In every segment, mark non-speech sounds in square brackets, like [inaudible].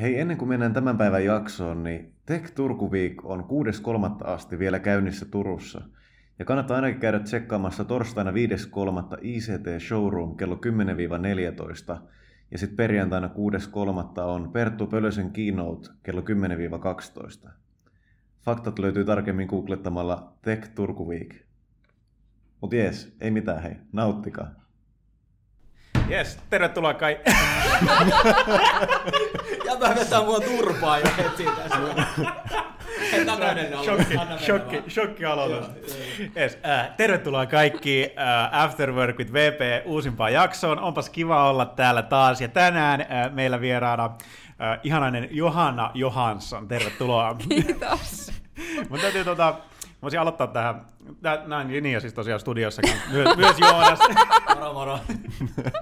Hei, ennen kuin mennään tämän päivän jaksoon, niin Tech Turku Week on 6.3. asti vielä käynnissä Turussa. Ja kannattaa ainakin käydä tsekkaamassa torstaina 5.3. ICT Showroom kello 10-14. Ja sitten perjantaina 6.3. on Perttu Pölösen keynote kello 10-12. Faktat löytyy tarkemmin googlettamalla Tech Turku Week. Mut jees, ei mitään hei, nauttikaa. Jes, tervetuloa kai. [laughs] Jäpä vetää mua turpaa jo heti tässä. Shokki, shokki, shokki aloitus. Yes, äh, tervetuloa kaikki äh, After Work with VP uusimpaan jaksoon. Onpas kiva olla täällä taas. Ja tänään äh, meillä vieraana äh, ihanainen Johanna Johansson. Tervetuloa. Kiitos. [laughs] Mun täytyy tota, voisin aloittaa tähän, näin Linia siis tosiaan studiossakin, myös, myös Joonas. [laughs] Moro moro.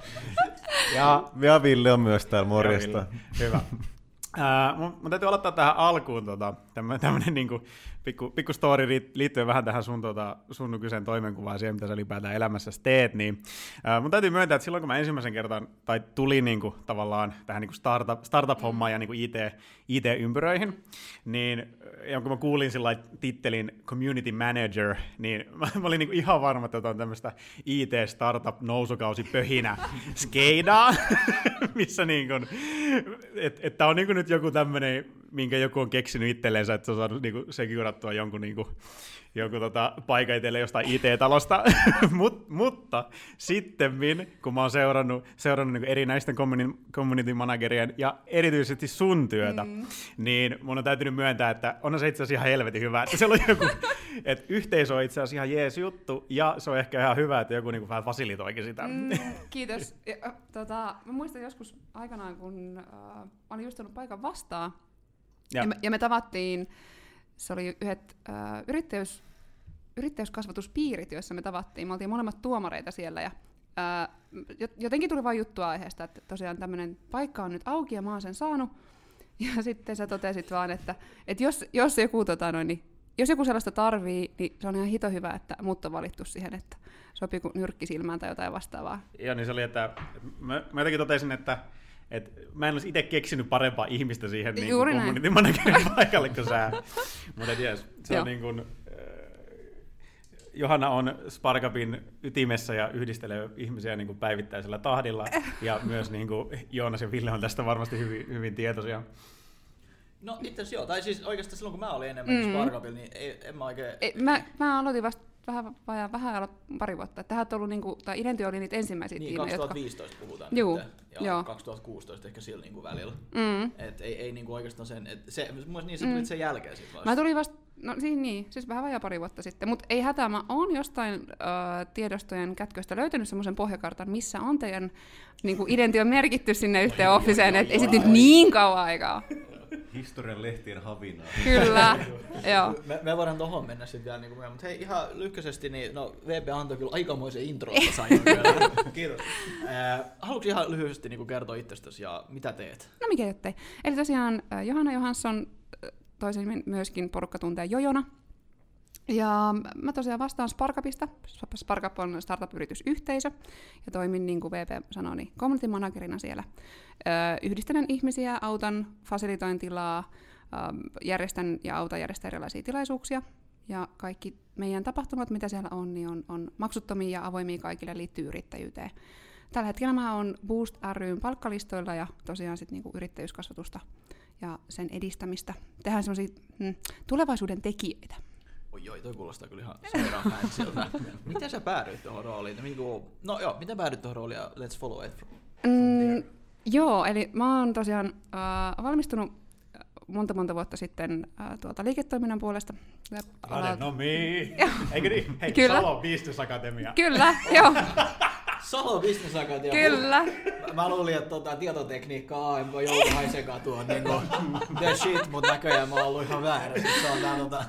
[laughs] ja, ja Ville on myös täällä, morjesta. Hyvä. Uh, mun, mun täytyy aloittaa tähän alkuun tota, tämmöinen niinku, pikku, pikku story liittyen vähän tähän sun, tota, sun nykyiseen toimenkuvaan siihen, mitä sä ylipäätään elämässä teet. Niin, uh, mun täytyy myöntää, että silloin kun mä ensimmäisen kerran tai tuli niinku, tavallaan tähän niinku startup, startup-hommaan ja niinku IT, IT-ympyröihin, niin ja kun mä kuulin sillä tittelin community manager, niin [laughs] mä, mä olin niinku ihan varma, että on tämmöistä IT-startup nousukausi pöhinä [laughs] skeidaa, [laughs] missä niinku, että et, on niinku nyt joku tämmöinen, minkä joku on keksinyt itselleensä, että se on saanut niinku securattua jonkun niinku, joku tota, paikka itselle jostain IT-talosta, [laughs] Mut, mutta sitten kun mä oon seurannut, seurannut niin erinäisten community managerien ja erityisesti sun työtä, mm. niin mun on täytynyt myöntää, että on se itse asiassa ihan helvetin hyvä, että siellä on joku, [laughs] että yhteisö on itse asiassa ihan jees juttu, ja se on ehkä ihan hyvä, että joku niin vähän fasilitoikin sitä. Mm, [laughs] kiitos. Ja, tota, mä muistan joskus aikanaan, kun äh, olin just paikan vastaan, ja, ja, me, ja me tavattiin se oli yhdet äh, yrittäjyys, yrittäjyyskasvatuspiirit, joissa me tavattiin. Me oltiin molemmat tuomareita siellä ja äh, jotenkin tuli vain juttua aiheesta, että tosiaan tämmöinen paikka on nyt auki ja mä oon sen saanut. Ja [laughs] sitten sä totesit vaan, että, että jos, jos, joku, tota noin, niin, jos joku sellaista tarvii, niin se on ihan hito hyvä, että mut on valittu siihen, että sopii kuin nyrkki silmään tai jotain vastaavaa. Joo, niin se oli, että mä, mä jotenkin totesin, että et mä en olisi itse keksinyt parempaa ihmistä siihen niin Juuri community managerin paikalle kuin sä. Mutta yes, se on niin kuin, äh, Johanna on Sparkapin ytimessä ja yhdistelee ihmisiä niin kuin päivittäisellä tahdilla. Ja [laughs] myös niin kuin Joonas ja Ville on tästä varmasti hyvin, hyvin tietoisia. No itse asiassa joo, tai siis oikeastaan silloin kun mä olin enemmän mm. Sparkapilla, niin ei, en mä oikein... Ei, mä, mä aloitin vasta vähän, vähän, vähän pari vuotta. Tähän ollut niinku, tai Identio oli niitä ensimmäisiä niin, tiimejä, 2015 jotka... puhutaan Juu, nyt, ja joo. 2016 ehkä sillä niinku välillä. Mm. Et ei, ei niinku oikeastaan sen, et se, mun niin sä tulit mm. sen jälkeen sit vasta. Mä tulin vasta, no siis niin, siis vähän vajaa pari vuotta sitten, mutta ei hätää, mä oon jostain äh, tiedostojen kätköistä löytänyt semmoisen pohjakartan, missä on teidän niinku, identio merkitty sinne yhteen officeen, että ei sit nyt niin kauan aikaa. [laughs] Historian lehtien havinaa. Kyllä, [laughs] joo. Me, me voidaan tohon mennä sitten vielä, niin kuin, mutta hei ihan lyhkäisesti, niin no VP antoi kyllä aikamoisen intro, että sain [laughs] Kiitos. Äh, haluatko ihan lyhyesti niin kuin kertoa itsestäsi ja mitä teet? No mikä jottei. Eli tosiaan Johanna Johansson, toisin myöskin porukka tuntee Jojona, ja mä tosiaan vastaan Sparkapista. Sparkap on startup-yritysyhteisö ja toimin, niin kuin VP sanoi, niin community managerina siellä. yhdistelen ihmisiä, autan, fasilitoin tilaa, järjestän ja autan järjestää erilaisia tilaisuuksia. Ja kaikki meidän tapahtumat, mitä siellä on, niin on, on maksuttomia ja avoimia kaikille liittyy yrittäjyyteen. Tällä hetkellä mä oon Boost ryn palkkalistoilla ja tosiaan sit niinku yrittäjyyskasvatusta ja sen edistämistä. Tehdään semmoisia mm, tulevaisuuden tekijöitä. Oi oi, toi kuulostaa kyllä ihan sairaan siltä. [laughs] miten sä päädyit tuohon rooliin? Niinku, no joo, miten päädyit tuohon rooliin ja let's follow it from, from mm, Joo, eli mä oon tosiaan äh, valmistunut monta monta vuotta sitten äh, tuolta liiketoiminnan puolesta. Adenomii! [laughs] Eikö niin? Hei, Kyllä. Salo Business Akatemia. Kyllä, joo. [laughs] Salo Business. Kyllä. Mä, luulin, että tota, tietotekniikka en voi haisekaan tuon niin the shit, mutta näköjään mä oon ollut ihan väärä. Se on tää tota,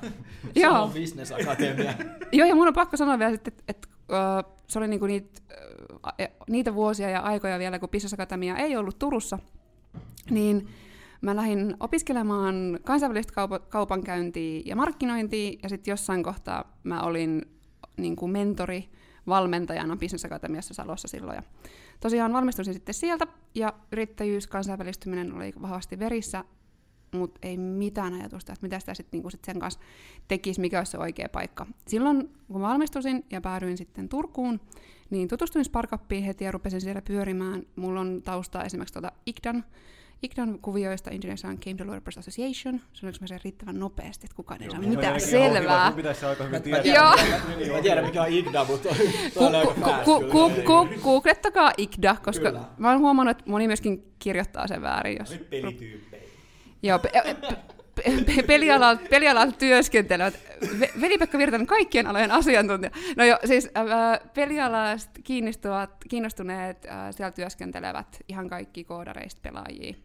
Salo Business Akatemia. joo, ja mun on pakko sanoa vielä, että, että, uh, se oli niinku niitä, uh, niitä vuosia ja aikoja vielä, kun Business Akatemia ei ollut Turussa, niin mä lähdin opiskelemaan kansainvälistä kaup- kaupankäyntiä ja markkinointia, ja sitten jossain kohtaa mä olin niin kuin mentori valmentajana Business Akatemiassa Salossa silloin. Ja tosiaan valmistuin sitten sieltä, ja yrittäjyys, kansainvälistyminen oli vahvasti verissä, mutta ei mitään ajatusta, että mitä sitä sitten niinku sit sen kanssa tekisi, mikä olisi se oikea paikka. Silloin, kun valmistuin ja päädyin sitten Turkuun, niin tutustuin Sparkappiin heti ja rupesin siellä pyörimään. Mulla on taustaa esimerkiksi tuota ICDAN, ICDAN kuvioista Engineers and Game Developers Association. Sanoinko mä sen riittävän nopeasti, että kukaan ei saa mitään selvää. Mun pitäisi aika hyvin Mä tietää. tiedän, mä tiedän mikä on Igda, mutta on Googlettakaa ICDA, koska mä oon huomannut, että moni myöskin kirjoittaa sen väärin. Jos... Pelityyppejä. Joo, pe- pe- pe- pelialalla, pelialalla työskentelevät. Ve- Veli-Pekka Virtanen, kaikkien alojen asiantuntija. No joo, siis äh, pelialasta kiinnostuneet äh, siellä työskentelevät ihan kaikki koodareista pelaajia.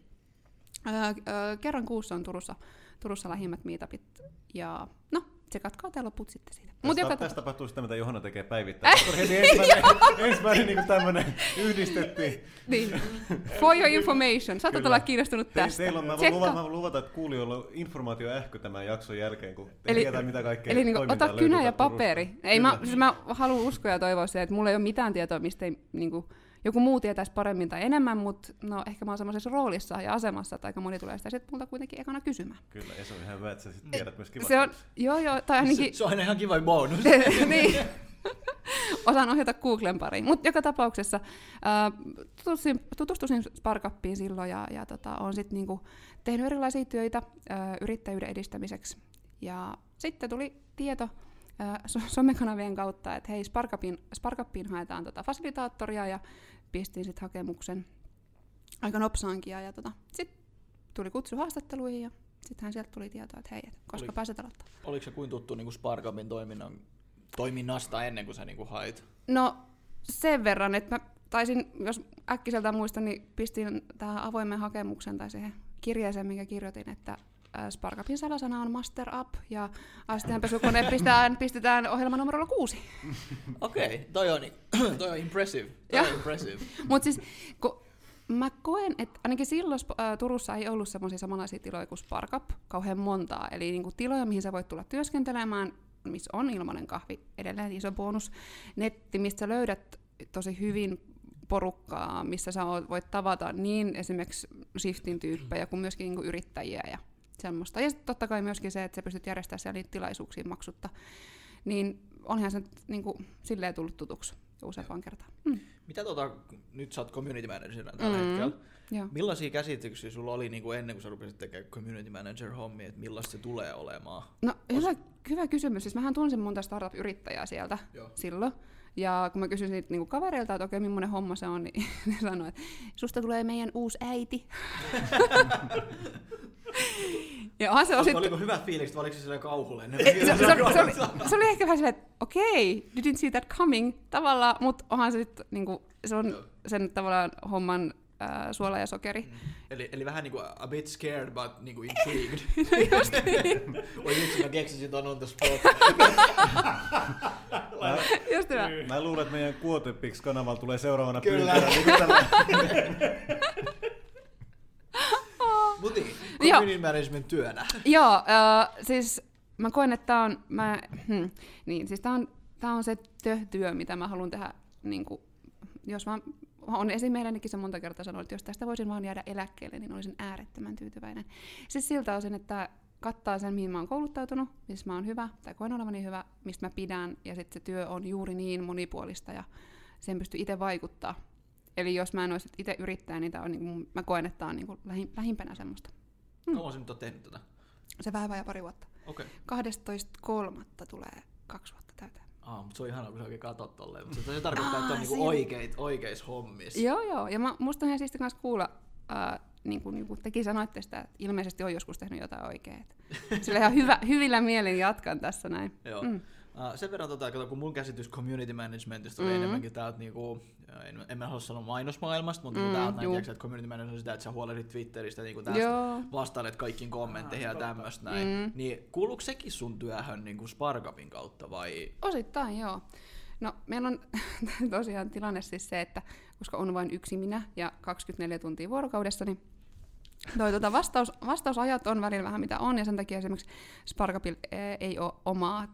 Äh, kerran kuussa on Turussa, Turussa lähimmät meetupit. Ja no, tsekatkaa te loput sitten siitä. Mut Tästä, joka tästä tapa- tapahtuu sitä, mitä Johanna tekee päivittäin. On heti ensimmäinen, [laughs] ensimmäinen niin tämmöinen yhdistettiin. Niin. For your information. Saatat olla kiinnostunut Te, tästä. teillä on, mä voin luvata, mä voin luvata, että kuulijoilla on informaatioähky tämän jakson jälkeen, kun te Eli- tietää, mitä kaikkea Eli niin toimintaa ota kynä ja paperi. Ei, mä, siis mä haluan uskoa ja toivoa se, että mulla ei ole mitään tietoa, mistä ei, niin kuin, joku muu tietäisi paremmin tai enemmän, mutta no, ehkä mä oon semmoisessa roolissa ja asemassa, että aika moni tulee sitä sitten multa kuitenkin ekana kysymään. Kyllä, ja se on ihan hyvä, että sä sit tiedät myös kivat Se on, joo joo, tai ainakin, Se, se on aina ihan kiva bonus. [laughs] niin. Osaan ohjata Googlen pariin. Mutta joka tapauksessa ää, tutustuin, tutustuin Sparkappiin silloin ja, ja tota, olen sitten niinku tehnyt erilaisia töitä ää, yrittäjyyden edistämiseksi. Ja sitten tuli tieto ää, so- somekanavien kautta, että hei, Sparkappiin, Sparkappiin haetaan tota fasilitaattoria ja pistin sitten hakemuksen aika nopsaankin. Ja, ja tota, sitten tuli kutsu haastatteluihin ja sittenhän sieltä tuli tietoa, että hei, et koska Oli- pääset aloittaa. Oliko se kuin tuttu niin Sparkupin toiminnan, toiminnasta ennen kuin sä niin hait? No sen verran, että mä taisin, jos äkkiseltä muistan, niin pistin tähän avoimen hakemuksen tai siihen kirjeeseen, minkä kirjoitin, että Sparkapin salasana on Master Up ja astianpesukone pistetään, pistetään ohjelman numerolla kuusi. [laughs] Okei, okay, toi, on, [clears throat] toi on impressive. Toi Joo. on impressive. [laughs] Mutta siis, kun mä koen, että ainakin silloin äh, Turussa ei ollut semmoisia samanlaisia tiloja kuin Sparkup kauhean montaa. Eli niinku tiloja, mihin sä voit tulla työskentelemään, missä on ilmainen kahvi, edelleen iso bonus. Netti, mistä sä löydät tosi hyvin porukkaa, missä sä voit tavata niin esimerkiksi shiftin tyyppejä kuin myöskin niinku yrittäjiä ja semmoista. Ja sitten totta kai myöskin se, että sä pystyt järjestämään siellä niitä tilaisuuksia maksutta. Niin onhan se nyt niinku silleen tullut tutuksi useampaan kertaan. Mm. Mitä tota, nyt sä oot community managerina tällä Mm. hetkellä. Joo. Millaisia käsityksiä sulla oli niin kuin ennen kuin sä rupesit tekemään community manager hommia, että millaista se tulee olemaan? No hyvä, hyvä kysymys. Siis mähän tunsin monta startup-yrittäjää sieltä Joo. silloin. Ja kun mä kysyin niitä niinku kavereilta, että okei, millainen homma se on, niin [laughs] ne sanoi, että susta tulee meidän uusi äiti. [laughs] ja onhan se on sit... Oliko hyvä fiilis, vai oliko se silleen kauhulle? [laughs] Se, se, se, se, oli, se oli ehkä vähän silleen, että okei, okay, didn't see that coming tavallaan, mutta onhan se sitten, niinku, se on sen tavallaan homman äh, suola ja sokeri. Eli, eli vähän niinku a bit scared, but niinku intrigued. No [laughs] just niin, [laughs] Oi vitsi, mä keksisin ton on the spot. Mä, just hyvä. mä luulen, että meidän Quotepix-kanavalla tulee seuraavana Kyllä. niin kuin tämä. Mut niin, Joo. Community management työnä. Joo, äh, siis mä koen, että tää on, mä, hmm, niin, siis tää on, tää on se työ, mitä mä haluan tehdä, niin kuin, jos mä on esimerkkinkin se monta kertaa sanonut, että jos tästä voisin vaan jäädä eläkkeelle, niin olisin äärettömän tyytyväinen. Siis siltä osin, että kattaa sen, mihin mä oon kouluttautunut, missä mä oon hyvä, tai koen olevani hyvä, mistä mä pidän, ja sitten se työ on juuri niin monipuolista, ja sen pystyy itse vaikuttaa. Eli jos mä en olisi itse yrittäjä, niin tää on, niin kuin, mä koen, että tämä on niin kuin lähi, lähimpänä semmoista. Mm. Kauan sä nyt oot tehnyt tätä? Se vähän vajaa pari vuotta. Okei. 12.3. tulee kaksi vuotta täyteen. Ah, mutta se on ihanaa, kun sä oikein katot tolleen. Mutta se, se tarkoittaa, että on niinku se- oikeit, oikeis hommis. Joo, joo. Ja mä, musta on ihan siisti kanssa kuulla, äh, niin kuin, niin kuin tekin sanoitte sitä, että ilmeisesti on joskus tehnyt jotain oikein. Et [laughs] Sillä ihan hyvä, hyvillä mielin jatkan tässä näin. Joo. Mm. Mm. Uh, sen verran, tota, kato, kun mun käsitys community managementista oli mm-hmm. enemmänkin täältä, niinku, en, en mä halua sanoa mainosmaailmasta, mutta Mm, mm, täältä näin, tiiäksä, että community management on sitä, että sä huolehdit Twitteristä niinku tästä, Joo. vastailet kaikkiin kommentteihin ja tämmöistä näin. Mm. Mm. Niin kuuluuko sekin sun työhön niinku Sparkupin kautta vai? Osittain joo. No meillä on [laughs] tosiaan tilanne siis se, että koska on vain yksi minä ja 24 tuntia vuorokaudessa, niin toi, tuota, vastaus, vastausajat on välillä vähän mitä on, ja sen takia esimerkiksi Sparkapil ei ole omaa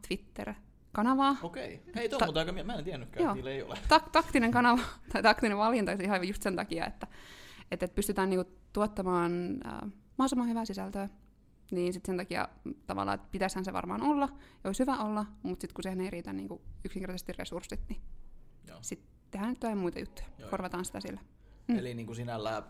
kanavaa. Okei. Hei, tuo Ta- muuten aika, mä en tiennytkään, Joo. että niillä ei ole. Tak- taktinen kanava [laughs] tai taktinen valinta ihan just sen takia, että, että, että pystytään niinku tuottamaan äh, mahdollisimman hyvää sisältöä. Niin sitten sen takia tavallaan, että pitäisihän se varmaan olla, ja olisi hyvä olla, mutta sitten kun siihen ei riitä niinku yksinkertaisesti resurssit, niin Joo. sitten tehdään nyt jotain muita juttuja. Joo. Korvataan sitä sillä. Mm. Eli niin kuin sinällä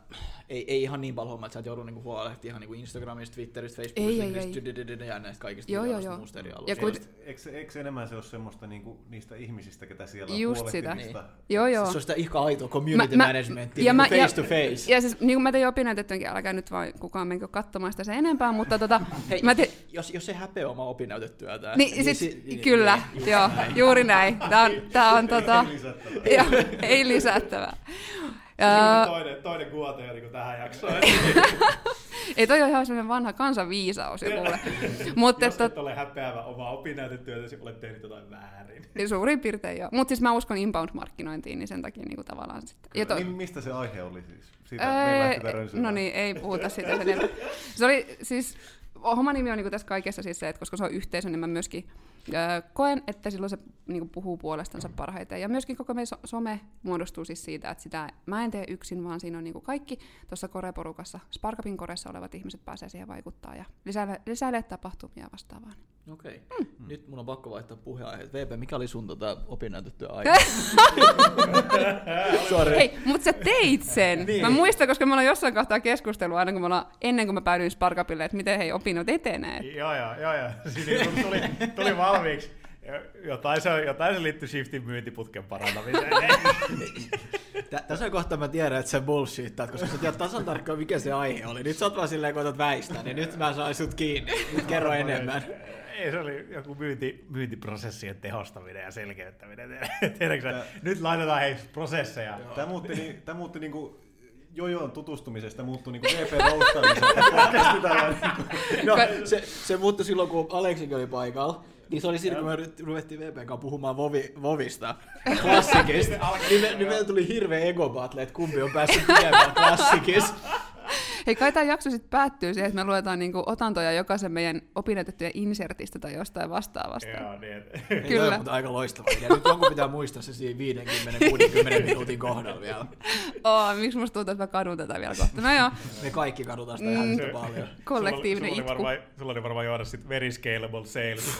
ei, ei ihan niin paljon homma, että sä et joudu niin huolehtimaan ihan niin kuin Instagramista, Twitteristä, Facebookista, Ei, ei, ja näistä kaikista Joo, joo, joo. muusta eri alueista. kun- Eikö, eikö, enemmän se ole semmoista niinku, niistä ihmisistä, ketä siellä on Just sitä. huolehtimista? Joo, joo. Siis se on sitä ihan aitoa community Mä- managementia, ja niin kuin ja- face to face. Ja siis niin kuin mä tein opinnäytetyönkin, älkää nyt vaan kukaan menkö katsomaan sitä sen enempää, mutta tota, Hei, mä te, jos, jos ei häpeä oma opinnäytetyötä, niin, sit, si- niin- kyllä, niin, joo, näin. juuri näin. Tää on, tää on tota, joo, ei lisättävää. Ja, toinen, toinen kuoteori kuin tähän jaksoon. [laughs] ei toi ole ihan sellainen vanha kansanviisaus jo kuule. [laughs] Mutta Jos että, et ole häpeävä omaa opinnäytetyötä, olet tehnyt jotain väärin. niin suurin piirtein joo. Mutta siis mä uskon inbound-markkinointiin, niin sen takia niin kuin tavallaan sitten. Ja to, Niin mistä se aihe oli siis? Siitä Öö, rönsymään. no niin, ei puhuta siitä sen. Se oli siis, oma nimi on niin tässä kaikessa siis se, että koska se on yhteisö, niin mä myöskin koen, että silloin se niin puhuu puolestansa parhaiten. Ja myöskin koko meidän so- some muodostuu siis siitä, että sitä mä en tee yksin, vaan siinä on niin kaikki tuossa koreporukassa, Sparkapin koressa olevat ihmiset pääsee siihen vaikuttaa ja lisäilee, tapahtumia ja vastaavaa. Okei. Mm. Nyt mun on pakko vaihtaa puheenaiheet. VP, mikä oli sun tota, opinnäytetyö aihe? [laughs] Sorry. Hei, mutta sä teit sen. Niin. Mä muistan, koska me ollaan jossain kohtaa keskustelua, aina kun me ollaan, ennen kuin mä päädyin Sparkapille, että miten hei opinnot etenee. Joo, joo, joo, joo. Siinä kun tuli, tuli [laughs] valmiiksi. Jotain se, jotain se liittyy Shiftin myyntiputken parantamiseen. [laughs] Tä- tässä kohtaa mä tiedän, että sä bullshittat, koska sä tiedät tasan tarkkaan, mikä se aihe oli. Nyt sä oot vaan silleen, kun otat väistää, niin nyt mä sain sut kiinni. Nyt kerro enemmän. Ei, se oli joku myynti, myyntiprosessien tehostaminen ja selkeyttäminen. [laughs] Tiedätkö sä? Nyt laitetaan hei prosesseja. Tämä muutti, niin, tämä muutti niinku Jojoon tutustumisesta muuttui niinku VP [laughs] tällainen niinku. No, se, se muuttui silloin, kun Aleksikin oli paikalla. Niin se oli siinä, kun me ru- ruvettiin VPn kanssa puhumaan Vovi, Vovista, klassikista. niin, me, niin meillä tuli hirveä ego battle, että kumpi on päässyt pidemmän klassikista. Hei, kai tämä jakso sitten päättyy siihen, että me luetaan niinku otantoja jokaisen meidän opinnäytettyjen insertistä tai jostain vastaavasta. Joo, niin. Kyllä. toi on mutta aika loistava idea. Nyt jonkun pitää muistaa se siinä 50-60 minuutin kohdalla vielä. Oh, miksi musta tuntuu, että mä kadun tätä vielä kohta? No joo, Me kaikki kadutaan sitä ihan yhtä paljon. kollektiivinen sulla, oli- itku. sulla, oli varmaan, sulla oli varmaan juoda sit very scalable sales. [laughs]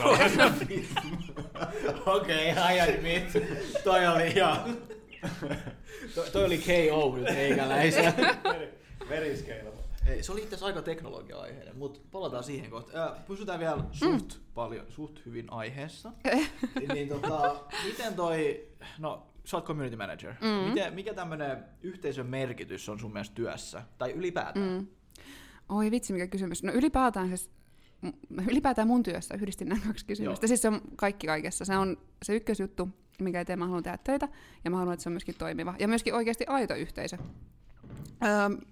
Okei, okay, I admit. Toi oli ihan... Toi, toi oli KO nyt eikäläisen. very scalable. Ei, se oli itse asiassa aika teknologia-aiheinen, mutta palataan siihen kohta. Äh, pysytään vielä suht mm. paljon, suht hyvin aiheessa. [laughs] niin tota, miten toi, no sä oot community manager, mm. miten, mikä tämmönen yhteisön merkitys on sun mielestä työssä? Tai ylipäätään? Mm. Oi vitsi, mikä kysymys. No ylipäätään siis, ylipäätään mun työssä yhdistin nämä kaksi kysymystä. Joo. Siis se on kaikki kaikessa. Se on se ykkösjuttu, mikä eteen mä haluan tehdä töitä, ja mä haluan, että se on myöskin toimiva. Ja myöskin oikeasti aito yhteisö. Öö,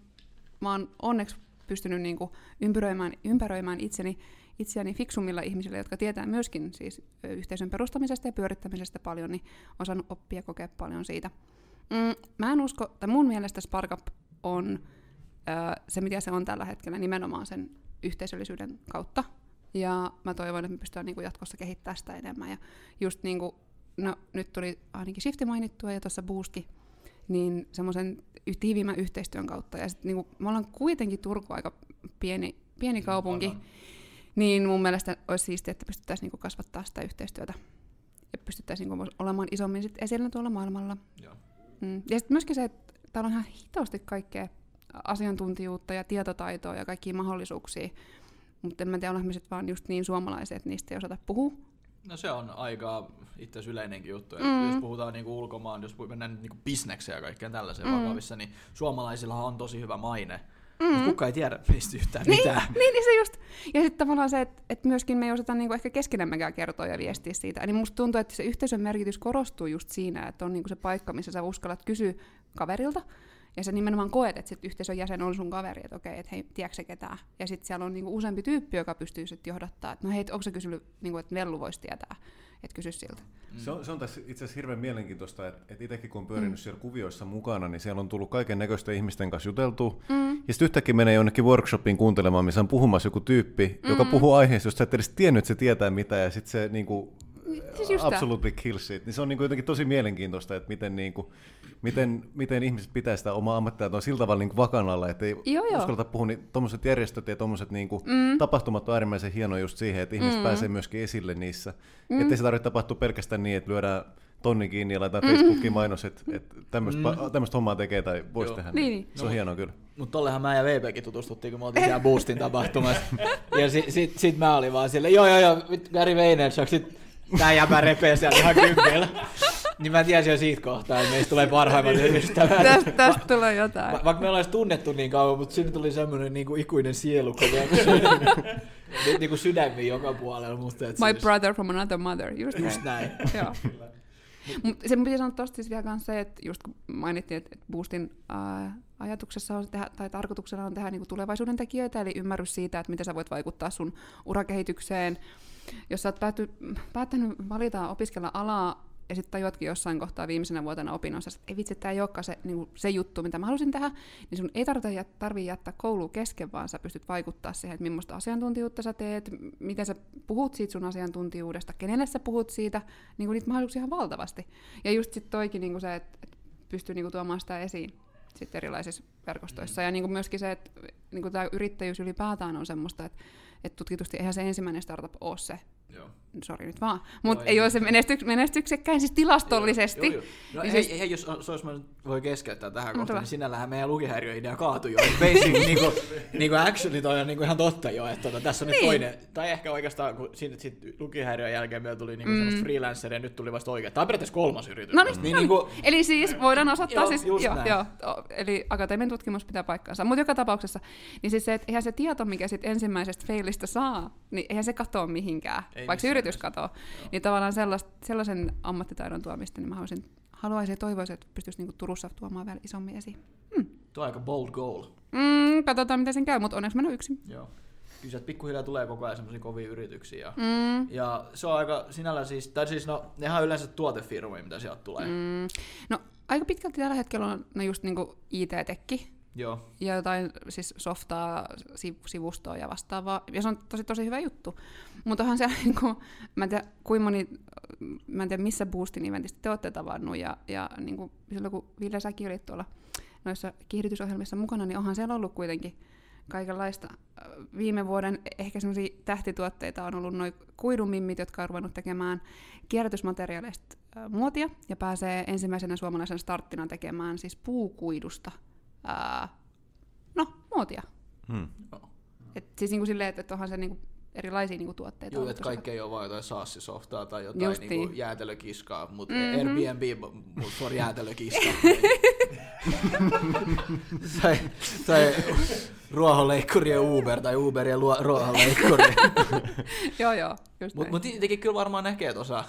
mä oon onneksi pystynyt niinku ympäröimään, ympäröimään itseni, itseäni fiksummilla ihmisillä, jotka tietää myöskin siis yhteisön perustamisesta ja pyörittämisestä paljon, niin on saanut oppia kokea paljon siitä. Mm, mä en usko, tai mun mielestä SparkUp on ö, se, mitä se on tällä hetkellä nimenomaan sen yhteisöllisyyden kautta. Ja mä toivon, että me pystytään niinku jatkossa kehittämään sitä enemmän. Ja just niinku, no nyt tuli ainakin Shifti mainittua ja tuossa Boostkin, niin semmoisen tiiviimmän yhteistyön kautta. Ja sit niinku, me ollaan kuitenkin Turku aika pieni, pieni kaupunki, ollaan. niin mun mielestä olisi siistiä, että pystyttäisiin niinku kasvattaa sitä yhteistyötä. Ja pystyttäisiin niinku olemaan isommin sit esillä tuolla maailmalla. Joo. Mm. Ja sitten myöskin se, että täällä on ihan hitosti kaikkea asiantuntijuutta ja tietotaitoa ja kaikkia mahdollisuuksia. Mutta en mä tiedä, ollaan me sit vaan just niin suomalaisia, että niistä ei osata puhua. No se on aika itse asiassa yleinenkin juttu. Mm. Jos puhutaan niinku ulkomaan, jos mennään nyt niinku bisnekseen ja kaikkeen tällaiseen mm. vakavissa, niin suomalaisillahan on tosi hyvä maine. Mm. Mutta kukaan ei tiedä meistä yhtään Niin, mitään. niin, niin se just. Ja sitten tavallaan se, että, että myöskin me ei osata niinku ehkä keskenämmekään kertoa ja viestiä siitä. Eli musta tuntuu, että se yhteisön merkitys korostuu just siinä, että on niinku se paikka, missä sä uskallat kysyä kaverilta. Ja sä nimenomaan koet, että sit yhteisön jäsen on sun kaveri, että okei, että hei, tiedätkö se ketään? Ja sitten siellä on niinku useampi tyyppi, joka pystyy sitten johdattaa, että no hei, onko se kysynyt, niinku, että Vellu voisi tietää, että kysy siltä. Se on, se on tässä itse asiassa hirveän mielenkiintoista, että, että itsekin kun on pyörinyt mm. siellä kuvioissa mukana, niin siellä on tullut kaiken näköisten ihmisten kanssa juteltu. Mm. Ja sitten yhtäkkiä menee jonnekin workshopiin kuuntelemaan, missä on puhumassa joku tyyppi, mm. joka puhuu aiheesta, josta sä et edes tiennyt, että se tietää mitä, ja sitten se niinku, Siis kills it. Niin se on niin kuin jotenkin tosi mielenkiintoista, että miten, niin kuin, miten, miten ihmiset pitää sitä omaa ammattitaitoa sillä tavalla niin kuin vakan alla, että ei Joo, joo. uskalleta puhua, niin tuommoiset järjestöt ja tuommoiset niin kuin, mm. tapahtumat on äärimmäisen hienoja just siihen, että ihmiset mm. pääsee myöskin esille niissä. Mm. Että se tarvitse tapahtua pelkästään niin, että lyödään tonni kiinni ja laitetaan Mm. Facebookiin mainos, että, että tämmöistä, mm. tämmöistä hommaa tekee tai voisi tehdä. Niin, niin. Se on hienoa kyllä. Mutta tollehan mä ja VPkin tutustuttiin, kun me oltiin siellä Boostin tapahtumassa. [laughs] Ja sit, sit, sit mä olin vaan silleen, joo joo joo, Gary Vaynerchuk, sit tää jäbä repee siellä ihan kympillä. Niin mä tiesin jo siitä kohtaa, että meistä tulee parhaimmat ystävät. Tästä, tästä tulee jotain. Va- vaikka me ollaan tunnettu niin kauan, mutta sinne tuli semmoinen niinku ikuinen sielu koko ajan. Nyt niinku sydämiä joka puolella musta. Et My siis- brother from another mother, just, Just näin. näin. [laughs] Joo. Mut se piti sanoa tosta siis vielä kans se, että just kun mainittiin, että, Boostin ää, ajatuksessa on tehdä, tai tarkoituksena on tehdä niinku tulevaisuuden tekijöitä, eli ymmärrys siitä, että miten sä voit vaikuttaa sun urakehitykseen. Jos sä oot pääty, päättänyt valita opiskella alaa, ja sitten tajuatkin jossain kohtaa viimeisenä vuotena opinnoissa, että ei vitsi, tämä ei olekaan se, niin se juttu, mitä mä halusin tehdä, niin sun ei tarvitse tarvii jättää koulua kesken, vaan sä pystyt vaikuttaa siihen, että millaista asiantuntijuutta sä teet, miten sä puhut siitä sun asiantuntijuudesta, kenelle sä puhut siitä, niin kuin niitä mahdollisuuksia ihan valtavasti. Ja just sitten toikin niin kuin se, että, että pystyy niin kuin tuomaan sitä esiin sit erilaisissa verkostoissa. Ja niin kuin myöskin se, että niin kuin tämä yrittäjyys ylipäätään on semmoista, että, että tutkitusti eihän se ensimmäinen startup ole se, Joo. sori nyt vaan, mutta Joo, ei ei. ole se menestyks, menestyksekkäin siis tilastollisesti. Joo, joo. No Niin hei, siis- hei, jos, jos mä nyt voi keskeyttää tähän No, kohtaan, niin sinällähän meidän lukihäiriöidea kaatui jo. Basically, [laughs] niinku, niinku actually toi on niinku ihan totta jo, että tota, tässä on nyt Niin. toinen, tai ehkä oikeastaan, kun siitä sit lukihäiriön jälkeen meillä tuli niinku mm. semmoista freelanceria, nyt tuli vasta oikein. Tämä on periaatteessa kolmas yritys. No vasta. niin, niin, niinku, Eli siis voidaan osoittaa Joo, siis, joo, näin. joo, eli akateeminen tutkimus pitää paikkaansa. Mutta joka tapauksessa, niin siis se, että eihän se tieto, mikä sit ensimmäisestä failista saa, niin eihän se katoa mihinkään, Ei vaikka se yritys katoo. Niin tavallaan sellaisen ammattitaidon tuomista, niin mä haluaisin, haluaisin ja toivoisin, että pystyisi niinku Turussa tuomaan vielä isommin esiin. tuo on aika bold goal. Mm, katsotaan, miten sen käy, mutta onneksi mä en ole yksin. Joo. Kyllä sieltä pikkuhiljaa tulee koko ajan semmoisia kovia yrityksiä. Ja, Mm, ja se on aika sinällään siis, tai siis no, nehän on yleensä tuotefirmoja, mitä sieltä tulee. Mm. mm. No, aika pitkälti tällä hetkellä on no just niinku IT-tekki, Joo. ja jotain siis softaa, si- sivustoa ja vastaavaa. Ja se on tosi, tosi hyvä juttu. Mutta onhan se, [laughs] niin kuin, mä en tiedä, moni, mä en tiedä missä Boostin eventistä te olette tavannut, ja, ja niin kuin, silloin kun Ville säkin olit tuolla noissa kiihdytysohjelmissa mukana, niin onhan siellä ollut kuitenkin kaikenlaista. Viime vuoden ehkä semmoisia tähtituotteita on ollut noin kuidumimmit, jotka on ruvennut tekemään kierrätysmateriaaleista muotia, ja pääsee ensimmäisenä suomalaisen starttina tekemään siis puukuidusta ää, no, muotia. Hmm. Et siis niinku silleen, että, että onhan se niinku erilaisia niinku tuotteita. Joo, että kaikki ei ole vain jotain saassisoftaa tai jotain Justiin. niinku jäätelökiskaa, mutta Mhm. mm-hmm. Airbnb mutta for jäätelökiska. tai, [laughs] tai ruohonleikkuri ja Uber tai Uber ja luo- ruohonleikkuri. [laughs] joo, joo, just Mutta näin. mut niitäkin kyllä varmaan näkee tuossa.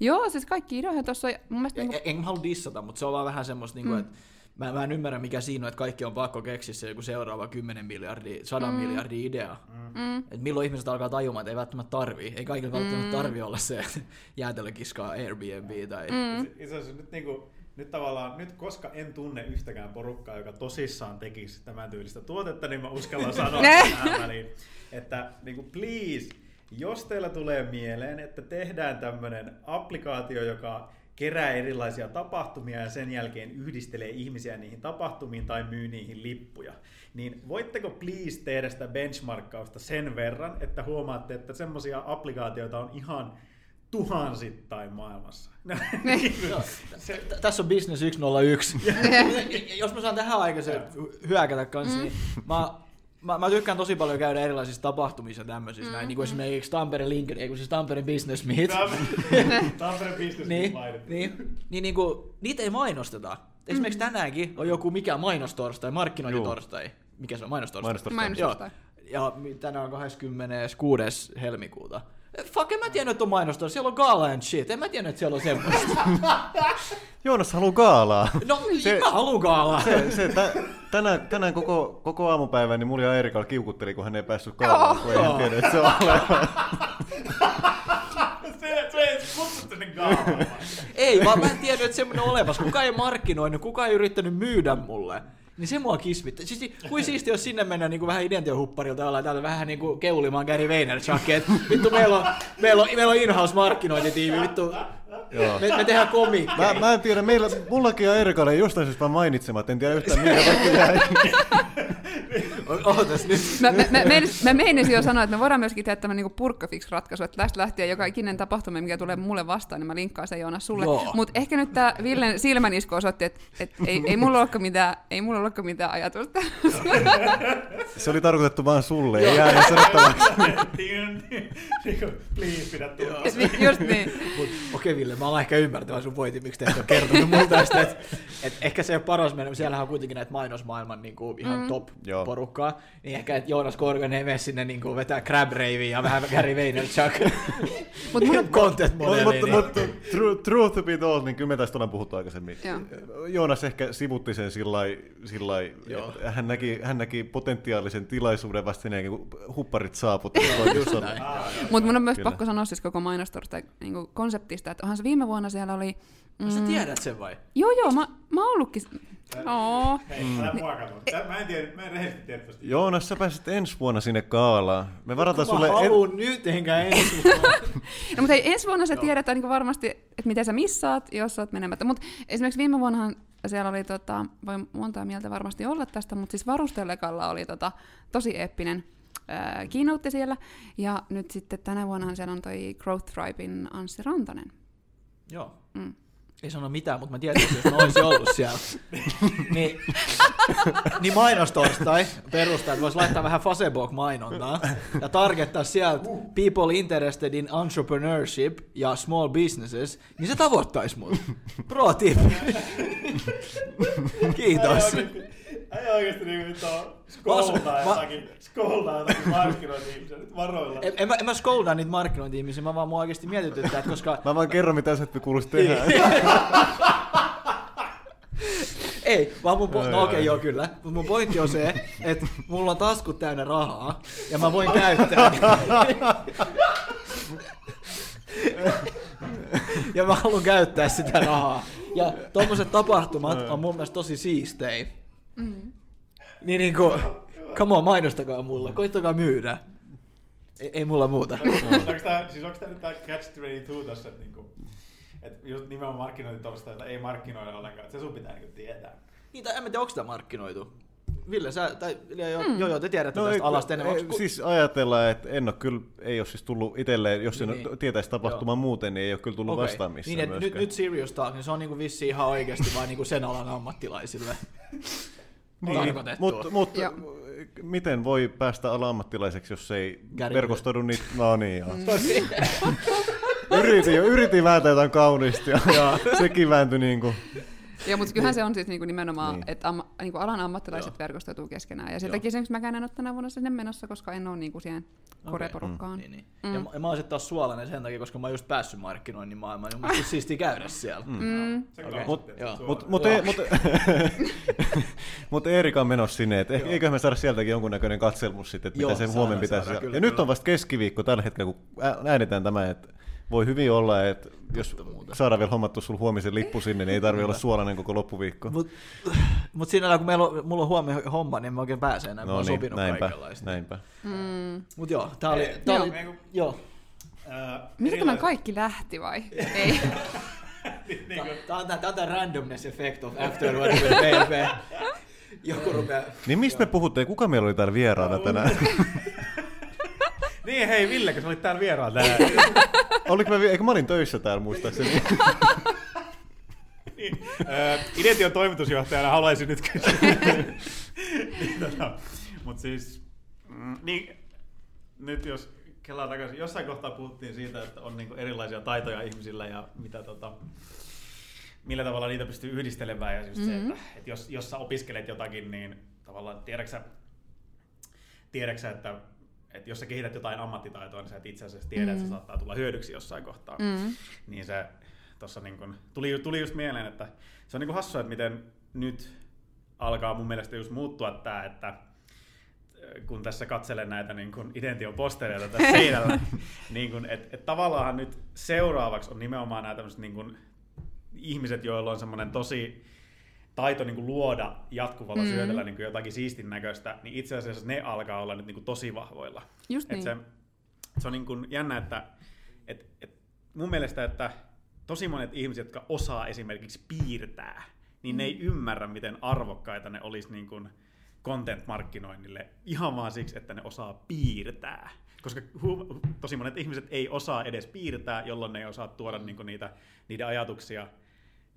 Joo, siis kaikki ideoihin tuossa, mun mielestä En, niinku, en mä halua dissata, mutta se on vaan vähän semmoista, niinku, että mä, mä en ymmärrä mikä siinä on, että kaikki on pakko keksiä se joku seuraava 10 miljardia, 100 mm. miljardia ideaa. mm, Et milloin ihmiset alkaa tajumaan, että ei välttämättä tarvii. Ei kaikilla välttämättä tarvii olla se jäätelökiskaa Airbnb tai... mm, Itse asiassa nyt, niinku, nyt tavallaan, nyt koska en tunne yhtäkään porukkaa, joka tosissaan tekisi tämän tyylistä tuotetta, niin mä uskallan sanoa [laughs] tähän väliin, että niinku, please, jos teillä tulee mieleen, että tehdään tämmöinen applikaatio, joka kerää erilaisia tapahtumia ja sen jälkeen yhdistelee ihmisiä niihin tapahtumiin tai myy niihin lippuja, niin voitteko please tehdä sitä benchmarkkausta sen verran, että huomaatte, että semmoisia applikaatioita on ihan tuhansittain maailmassa. [laughs] T- t- Tässä on Business 101. [laughs] Ja Jos mä saan tähän aikaisen hyökätä kanssa, niin mä, mä, mä, tykkään tosi paljon käydä erilaisissa tapahtumissa ja tämmöisissä, näin, niin kuin esimerkiksi Tampere Lincoln, ei kun siis Tampere Business Meet. [laughs] Tampere Business niin, mainittu. niin, niin, niin kuin, niitä ei mainosteta. Esimerkiksi tänäänkin on joku mikä mainostorstai, markkinointitorstai. Mikä se on, mainostorstai? Mainostorstai. Mainostorstai. Joo. Ja tänään on 26. helmikuuta. Fuck, en mä tiennyt, että on mainostorstai. Siellä on gala and shit. En mä tiennyt, että siellä on semmoista. [laughs] Joonas haluaa gaalaa. No, Se- mä haluun gaalaa. Se, se, tä, tänään, tänään koko, koko aamupäivän niin mulla ja Erikalla kiukutteli, kun hän ei päässyt gaalaan, kun ei hän tiennyt, että se on oleva. [laughs] se, se ei vaan mä en tiennyt, että semmoinen on olemassa. Kuka ei markkinoinut, kuka ei yrittänyt myydä mulle. Niin se mua kismitti. Siis kuin siisti, jos sinne mennään niin kuin vähän identiohupparilta ollaan täältä vähän niin kuin keulimaan Gary Vaynerchuk, että vittu meillä on, meillä on, meillä on in-house markkinointitiimi, vittu Joo. me, me tehdään komikkeja. Mä, mä en tiedä, meillä, mullakin ja Erikalle jostain syystä vaan mainitsemat, en tiedä yhtään minkä takia jäi. Ootas nyt. Mä, mä, mä, mä meinasin jo sanoa, että me voidaan myöskin tehdä tämmöinen niinku purkkafix-ratkaisu, että tästä lähtien joka ikinen tapahtuma, mikä tulee mulle vastaan, niin mä linkkaan sen Joonas sulle. Mutta ehkä nyt tämä Villen silmänisku osoitti, että et, ei, ei, mulla olekaan mitään, ei mulla olekaan mitään ajatusta. Se oli tarkoitettu vaan sulle, ei jää sanottavaksi. Niinku, Please, pidä tulla. Just niin. Okei Ville, mä alan ehkä ymmärtämään sun pointin, miksi te ette ole kertonut mulle tästä, että et ehkä se ei ole paras mennä, siellähän on kuitenkin näitä mainosmaailman niinku, ihan mm. top Joo. porukkaa, niin ehkä että Joonas Korgan ei mene sinne niinku, vetää Crab Ravea ja vähän Gary Vaynerchuk [laughs] Mut mun on- content Mutta modeliin. mut, mut, truth to be told, niin kyllä me tästä ollaan puhuttu aikaisemmin. Joo. Joonas ehkä sivutti sen sillä lailla, hän näki, hän näki potentiaalisen tilaisuuden vasta sen jälkeen, kun hupparit saaputti. Just näin. Mutta mun on myös Kyllä. pakko sanoa siis koko mainostorsta niin konseptista, että se viime vuonna siellä oli... Mm. Sä tiedät sen vai? Joo, joo, mä, mä oon ollutkin... Oo. Hei, älä mua katso. Tää- Mä en tiedä, mä en rehellisesti tiedä tosta. Joonas, sä pääset ensi vuonna sinne kaalaan. Me varataan Mä sulle... haluun nyt enkä ensi vuonna. [laughs] No, mutta hei, ensi vuonna sä tiedetään niin varmasti, että miten sä missaat, jos sä oot menemättä. Mutta esimerkiksi viime vuonnahan siellä oli, tota, voi montaa mieltä varmasti olla tästä, mutta siis Varustellekalla oli tota, tosi eeppinen ää, keynote siellä. Ja nyt sitten tänä vuonna siellä on toi Growth Tribein Anssi Rantanen. Joo. Mm. Ei sano mitään, mutta mä tiedän, että jos mä olisin ollut siellä. [laughs] niin, niin mainostorstai perustaa, että voisi laittaa vähän Facebook-mainontaa ja targettaa sieltä people interested in entrepreneurship ja small businesses, niin se tavoittaisi mut. Pro tip. [laughs] Kiitos. Ei oikeesti niinku nyt on skoldaa Mä- jotakin, skoldaa jotakin markkinointi-ihmisiä nyt varoilla. En, en, mä, en mä skoldaa niitä markkinointi-ihmisiä, mä vaan mua oikeasti mietityttää, että koska [laughs] Mä vaan kerron, mitä sä et kuuluisi tehdä. [laughs] Ei, vaan mun, po- no okei, ai. joo kyllä. Mutta mun pointti on se, että mulla on taskut täynnä rahaa ja mä voin käyttää. ja mä haluan käyttää sitä rahaa. Ja tommoset tapahtumat on mun mielestä tosi siistei. Niin niinku, come on, mainostakaa mulle, koittakaa myydä. Ei, ei mulla muuta. onko tää, siis onko tää nyt tää catch 22 tässä, että niinku, et just nimenomaan markkinointitorstaita ei markkinoida ollenkaan, että se sun pitää niinku tietää. Niin, tai en mä tiedä, onko sitä markkinoitu. Ville, sä, tai joo, mm. joo, joo, te tiedätte no, ei, tästä alasta enemmän. ei, Onks ku- siis ajatellaan, että en ole kyllä, ei ole siis tullut itselleen, jos Niin. niin. tietäisi tapahtumaan Joo. muuten, niin ei ole kyllä tullut Okei. vastaan missään niin, et nyt, myöskään. nyt serious talk, niin se on niinku vissiin ihan oikeasti vaan niinku sen alan ammattilaisille. [laughs] niin, tarkoitettua. mutta mut, miten voi päästä ala-ammattilaiseksi, jos ei Gary verkostoidu niitä? No niin, joo. yritin, jo, yritin vääntää jotain kauniista ja, ja sekin vääntyi niin kuin, Joo, mutta kyllähän se on siis niinku nimenomaan, Niin. niin. että amma, niinku alan ammattilaiset Joo. verkostoituu keskenään. Ja sen Joo. takia esimerkiksi mäkään en ole tänä vuonna sinne menossa, koska en ole niinku siihen koreporukkaan. Niin, niin. Mm. Ja, mä- ja mä oon sit taas suolainen sen takia, koska mä oon just päässyt markkinoinnin maailmaan, niin mun mielestä siistiä käydä siellä. Mm. Mm. Okei. okay. Mut-. Mutta mut, mut, mut [laughs] Eerika on menossa sinne, että ehkä, eiköhän me saada sieltäkin jonkunnäköinen katselmus sitten, että mitä se huomenna pitäisi. ja nyt on vasta keskiviikko tällä hetkellä, kun äänetään tämä, että voi hyvin olla, että jos saadaan vielä hommattu sul huomisen lippu sinne, niin ei tarvitse olla suolainen koko loppuviikko. Mut, mut siinä kun meillä on, mulla on huomenna homma, niin mä oikein pääse enää. no niin, sopinut näinpä, kaikenlaista. näinpä. Mm. Mut joo, tää oli... Ei, Tää joo. oli joo. Ää, Mistä tämä kaikki lähti vai? [laughs] Ei. on tää, tää on tää randomness effect of afterward with BFP. Joku rupeaa... Niin mistä me puhutte? Kuka meillä oli täällä vieraana tänään? [laughs] Niin hei Ville, kun sä olit täällä vieraan tänään. [laughs] Oliko mä, eikö mä olin töissä täällä muistaakseni? [laughs] niin, ää, Idention toimitusjohtajana haluaisin nyt kysyä. niin, tota, Mut siis, mm, niin, nyt jos kelaa takaisin, jossain kohtaa puhuttiin siitä, että on niinku erilaisia taitoja ihmisillä ja mitä tota, millä tavalla niitä pystyy yhdistelemään. Ja just mm-hmm. se, että, että jos, jos sä opiskelet jotakin, niin tavallaan tiedäksä, tiedäksä että, että jos sä kehität jotain ammattitaitoa, niin sä et itse asiassa tiedä, mm-hmm. että se saattaa tulla hyödyksi jossain kohtaa. Mm. Niin se tossa niin kun, tuli, tuli just mieleen, että se on niin hassua, että miten nyt alkaa mun mielestä just muuttua tämä, että äh, kun tässä katselen näitä niin kuin idention postereita tässä [laughs] seinällä, niin kuin, että et tavallaan nyt seuraavaksi on nimenomaan nämä tämmöiset niin ihmiset, joilla on semmoinen tosi taito niin kuin luoda jatkuvalla mm. syötöllä niin kuin jotakin siistin näköistä, niin itse asiassa ne alkaa olla nyt niin kuin tosi vahvoilla. Just Et niin. se, se on niin kuin jännä, että et, et mun mielestä, että tosi monet ihmiset, jotka osaa esimerkiksi piirtää, niin ne ei ymmärrä, miten arvokkaita ne olisi niin kuin content-markkinoinnille ihan vaan siksi, että ne osaa piirtää. Koska hu- tosi monet ihmiset ei osaa edes piirtää, jolloin ne ei osaa tuoda niin kuin niitä, niiden ajatuksia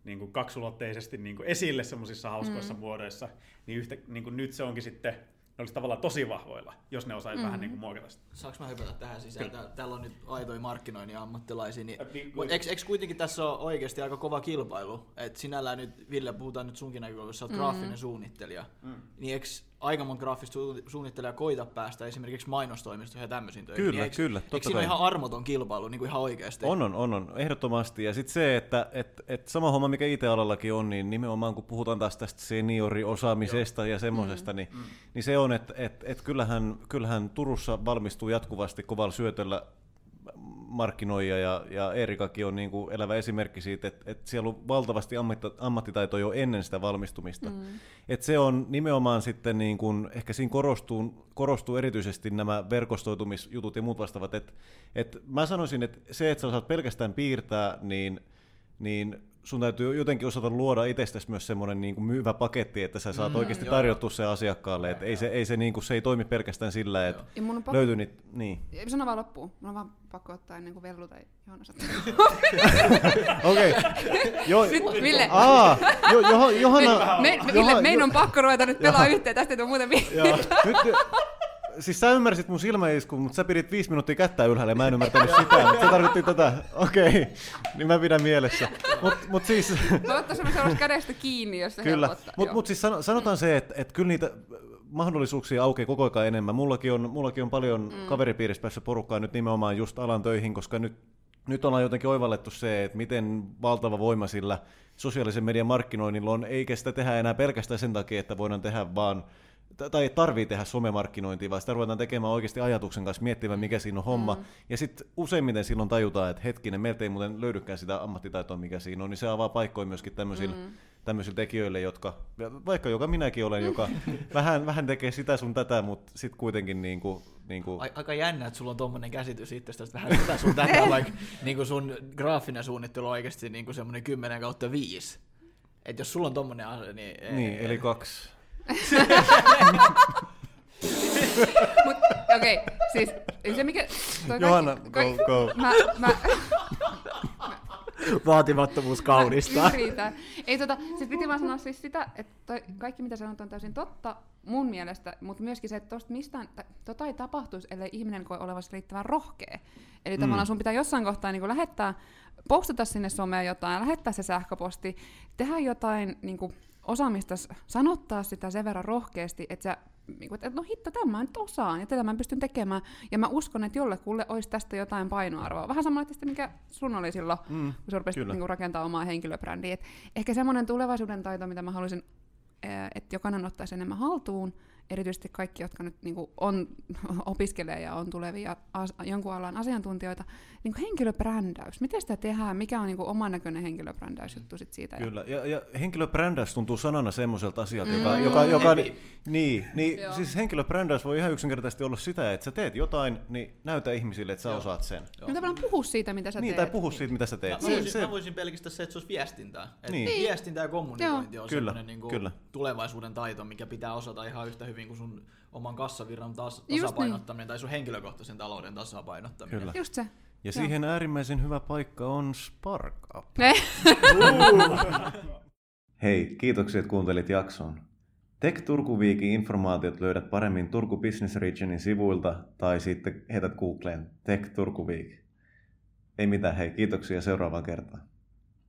niin kuin kaksulotteisesti niin kuin esille semmoisissa hauskoissa mm. muodoissa, niin, yhtä, niin kuin nyt se onkin sitten, ne olisi tavallaan tosi vahvoilla, jos ne osaisi mm. vähän niin kuin muokata sitä. Saanko mä hypätä tähän sisään? Kyllä. Tää, täällä on nyt aitoja markkinoinnin ammattilaisia. Niin, Äh, niin, eikö, eikö kuitenkin tässä ole oikeasti aika kova kilpailu? Et sinällään nyt, Ville, puhutaan nyt sunkin näkökulmasta, sä oot mm. graafinen suunnittelija. Mm. Niin eikö aika monta graafista su- suunnittelijaa koita päästä esimerkiksi mainostoimistoihin ja tämmöisiin töihin? Kyllä, niin eikö, kyllä, Eikö totta siinä ole kai. ihan armoton kilpailu niin kuin ihan oikeasti? On, on, on, on, ehdottomasti. Ja sitten se, että et, et sama homma, mikä IT-alallakin on, niin nimenomaan kun puhutaan taas tästä senioriosaamisesta ja semmoisesta, niin, niin se on, että et, et kyllähän, kyllähän Turussa valmistuu jatkuvasti kovalla syötöllä markkinoija ja, ja Erikakin on niin kuin elävä esimerkki siitä, että, että siellä on valtavasti ammatti, ammattitaitoa jo ennen sitä valmistumista. Mm. Et se on nimenomaan sitten, niin kuin, ehkä siinä korostuu, korostuu erityisesti nämä verkostoitumisjutut ja muut vastaavat. Et, et mä sanoisin, että se, että sä osaat pelkästään piirtää, niin, niin sun täytyy jotenkin osata luoda itsestäsi myös semmoinen niin kuin myyvä paketti, että sä saat mm, oikeasti joo, tarjottua se asiakkaalle. Et ei se, ei se, niin kuin, se ei toimi pelkästään sillä, että pakko, löytyy niitä, niin. sano vaan loppuun. Mun on vaan pakko ottaa ennen kuin Vellu tai Johanna. [laughs] Okei. Jo, Nyt, Ville, Aa, jo, jo, Johanna, me, me, Ville, meidän on pakko ruveta nyt pelaa yhteen, tästä ei tule muuten mitään. Joo. Nyt, siis sä ymmärsit mun silmäiskun, mutta sä pidit viisi minuuttia kättä ylhäällä ja mä en ymmärtänyt sitä, mutta se tarkoitti tätä. Okei, okay. niin mä pidän mielessä. Mutta mut siis, Mä ottaisin sellaista kädestä kiinni, jos se kyllä, helpottaa. mutta mut siis sano- sanotaan se, että et kyllä niitä mahdollisuuksia aukeaa koko ajan enemmän. Mullakin on, mullakin on paljon mm. kaveripiirissä päässä porukkaa nyt nimenomaan just alan töihin, koska nyt, nyt ollaan jotenkin oivallettu se, että miten valtava voima sillä sosiaalisen median markkinoinnilla on, eikä sitä tehdä enää pelkästään sen takia, että voidaan tehdä vaan tai ei tarvii tehdä somemarkkinointia, vaan sitä ruvetaan tekemään oikeasti ajatuksen kanssa, miettimään mikä siinä on homma. Mm. Ja sitten useimmiten silloin tajutaan, että hetkinen, meiltä ei muuten löydykään sitä ammattitaitoa, mikä siinä on, niin se avaa paikkoja myöskin tämmöisille, mm. tämmöisille tekijöille, jotka, vaikka joka minäkin olen, joka [laughs] vähän, vähän tekee sitä sun tätä, mutta sitten kuitenkin niin kuin, niin kuin, Ai- Aika jännä, että sulla on tommonen käsitys itsestäsi vähän sitä sun [laughs] tätä, vaikka niin kuin sun graafinen suunnittelu on oikeasti niin kuin semmoinen 10 kautta 5. Et jos sulla on tommonen asia, niin... ei- niin, eli kaksi. Mut, okei, siis se mikä... toi Johanna, kaikki- go, go. Mä, mä, Vaatimattomuus kaunistaa. Riitä. Ei tota, siis piti vaan sanoa siis sitä, että toi, kaikki mitä sanot on täysin totta mun mielestä, mutta myöskin se, että tosta mistään, tai tota ei tapahtuisi, ellei ihminen koe olevansa riittävän rohkea. Eli mm. tavallaan sun pitää jossain kohtaa niin lähettää, postata sinne someen jotain, lähettää se sähköposti, tehdä jotain niin kuin, osaamista, sanottaa sitä sen verran rohkeasti, että sä niin kuin, että no hitto, tämä mä nyt osaan ja tätä mä pystyn tekemään. Ja mä uskon, että jollekulle olisi tästä jotain painoarvoa. Vähän samalla tästä, mikä sun oli silloin, mm, kun sä rupesit niin rakentaa omaa henkilöbrändiä. Et ehkä semmoinen tulevaisuuden taito, mitä mä haluaisin, että jokainen ottaisi enemmän haltuun, erityisesti kaikki, jotka nyt niin kuin on, [laughs] opiskelee ja on tulevia as, jonkun alan asiantuntijoita, niin kuin henkilöbrändäys. Miten sitä tehdään? Mikä on niin kuin oman näköinen henkilöbrändäysjuttu sit siitä? Kyllä, ja, ja henkilöbrändäys tuntuu sanana semmoiselta asialta, joka, joka, joka Hepi. niin, niin Joo. siis henkilöbrändäys voi ihan yksinkertaisesti olla sitä, että sä teet jotain, niin näytä ihmisille, että sä Joo. osaat sen. No tavallaan puhu siitä, mitä sä Niin, teet. tai puhu siitä, mitä sä Mä, teet. mä, Se, voisin, se, mä voisin pelkistää se, että se olisi viestintää. Et Niin. Viestintä ja kommunikointi on Kyllä, semmoinen niin kyllä. tulevaisuuden taito, mikä pitää osata ihan yhtä hyvin kuin sun oman kassavirran taas, niin. tasapainottaminen tai sun henkilökohtaisen talouden tasapainottaminen. Kyllä. Just se. ja Joo. siihen äärimmäisen hyvä paikka on Spark Ne. [laughs] Hei, kiitoksia, että kuuntelit jakson. Tech Turku Viikin informaatiot löydät paremmin Turku Business Regionin sivuilta tai sitten heität Googleen Tech Turku Week. Ei mitään, hei, kiitoksia seuraavaan kertaan.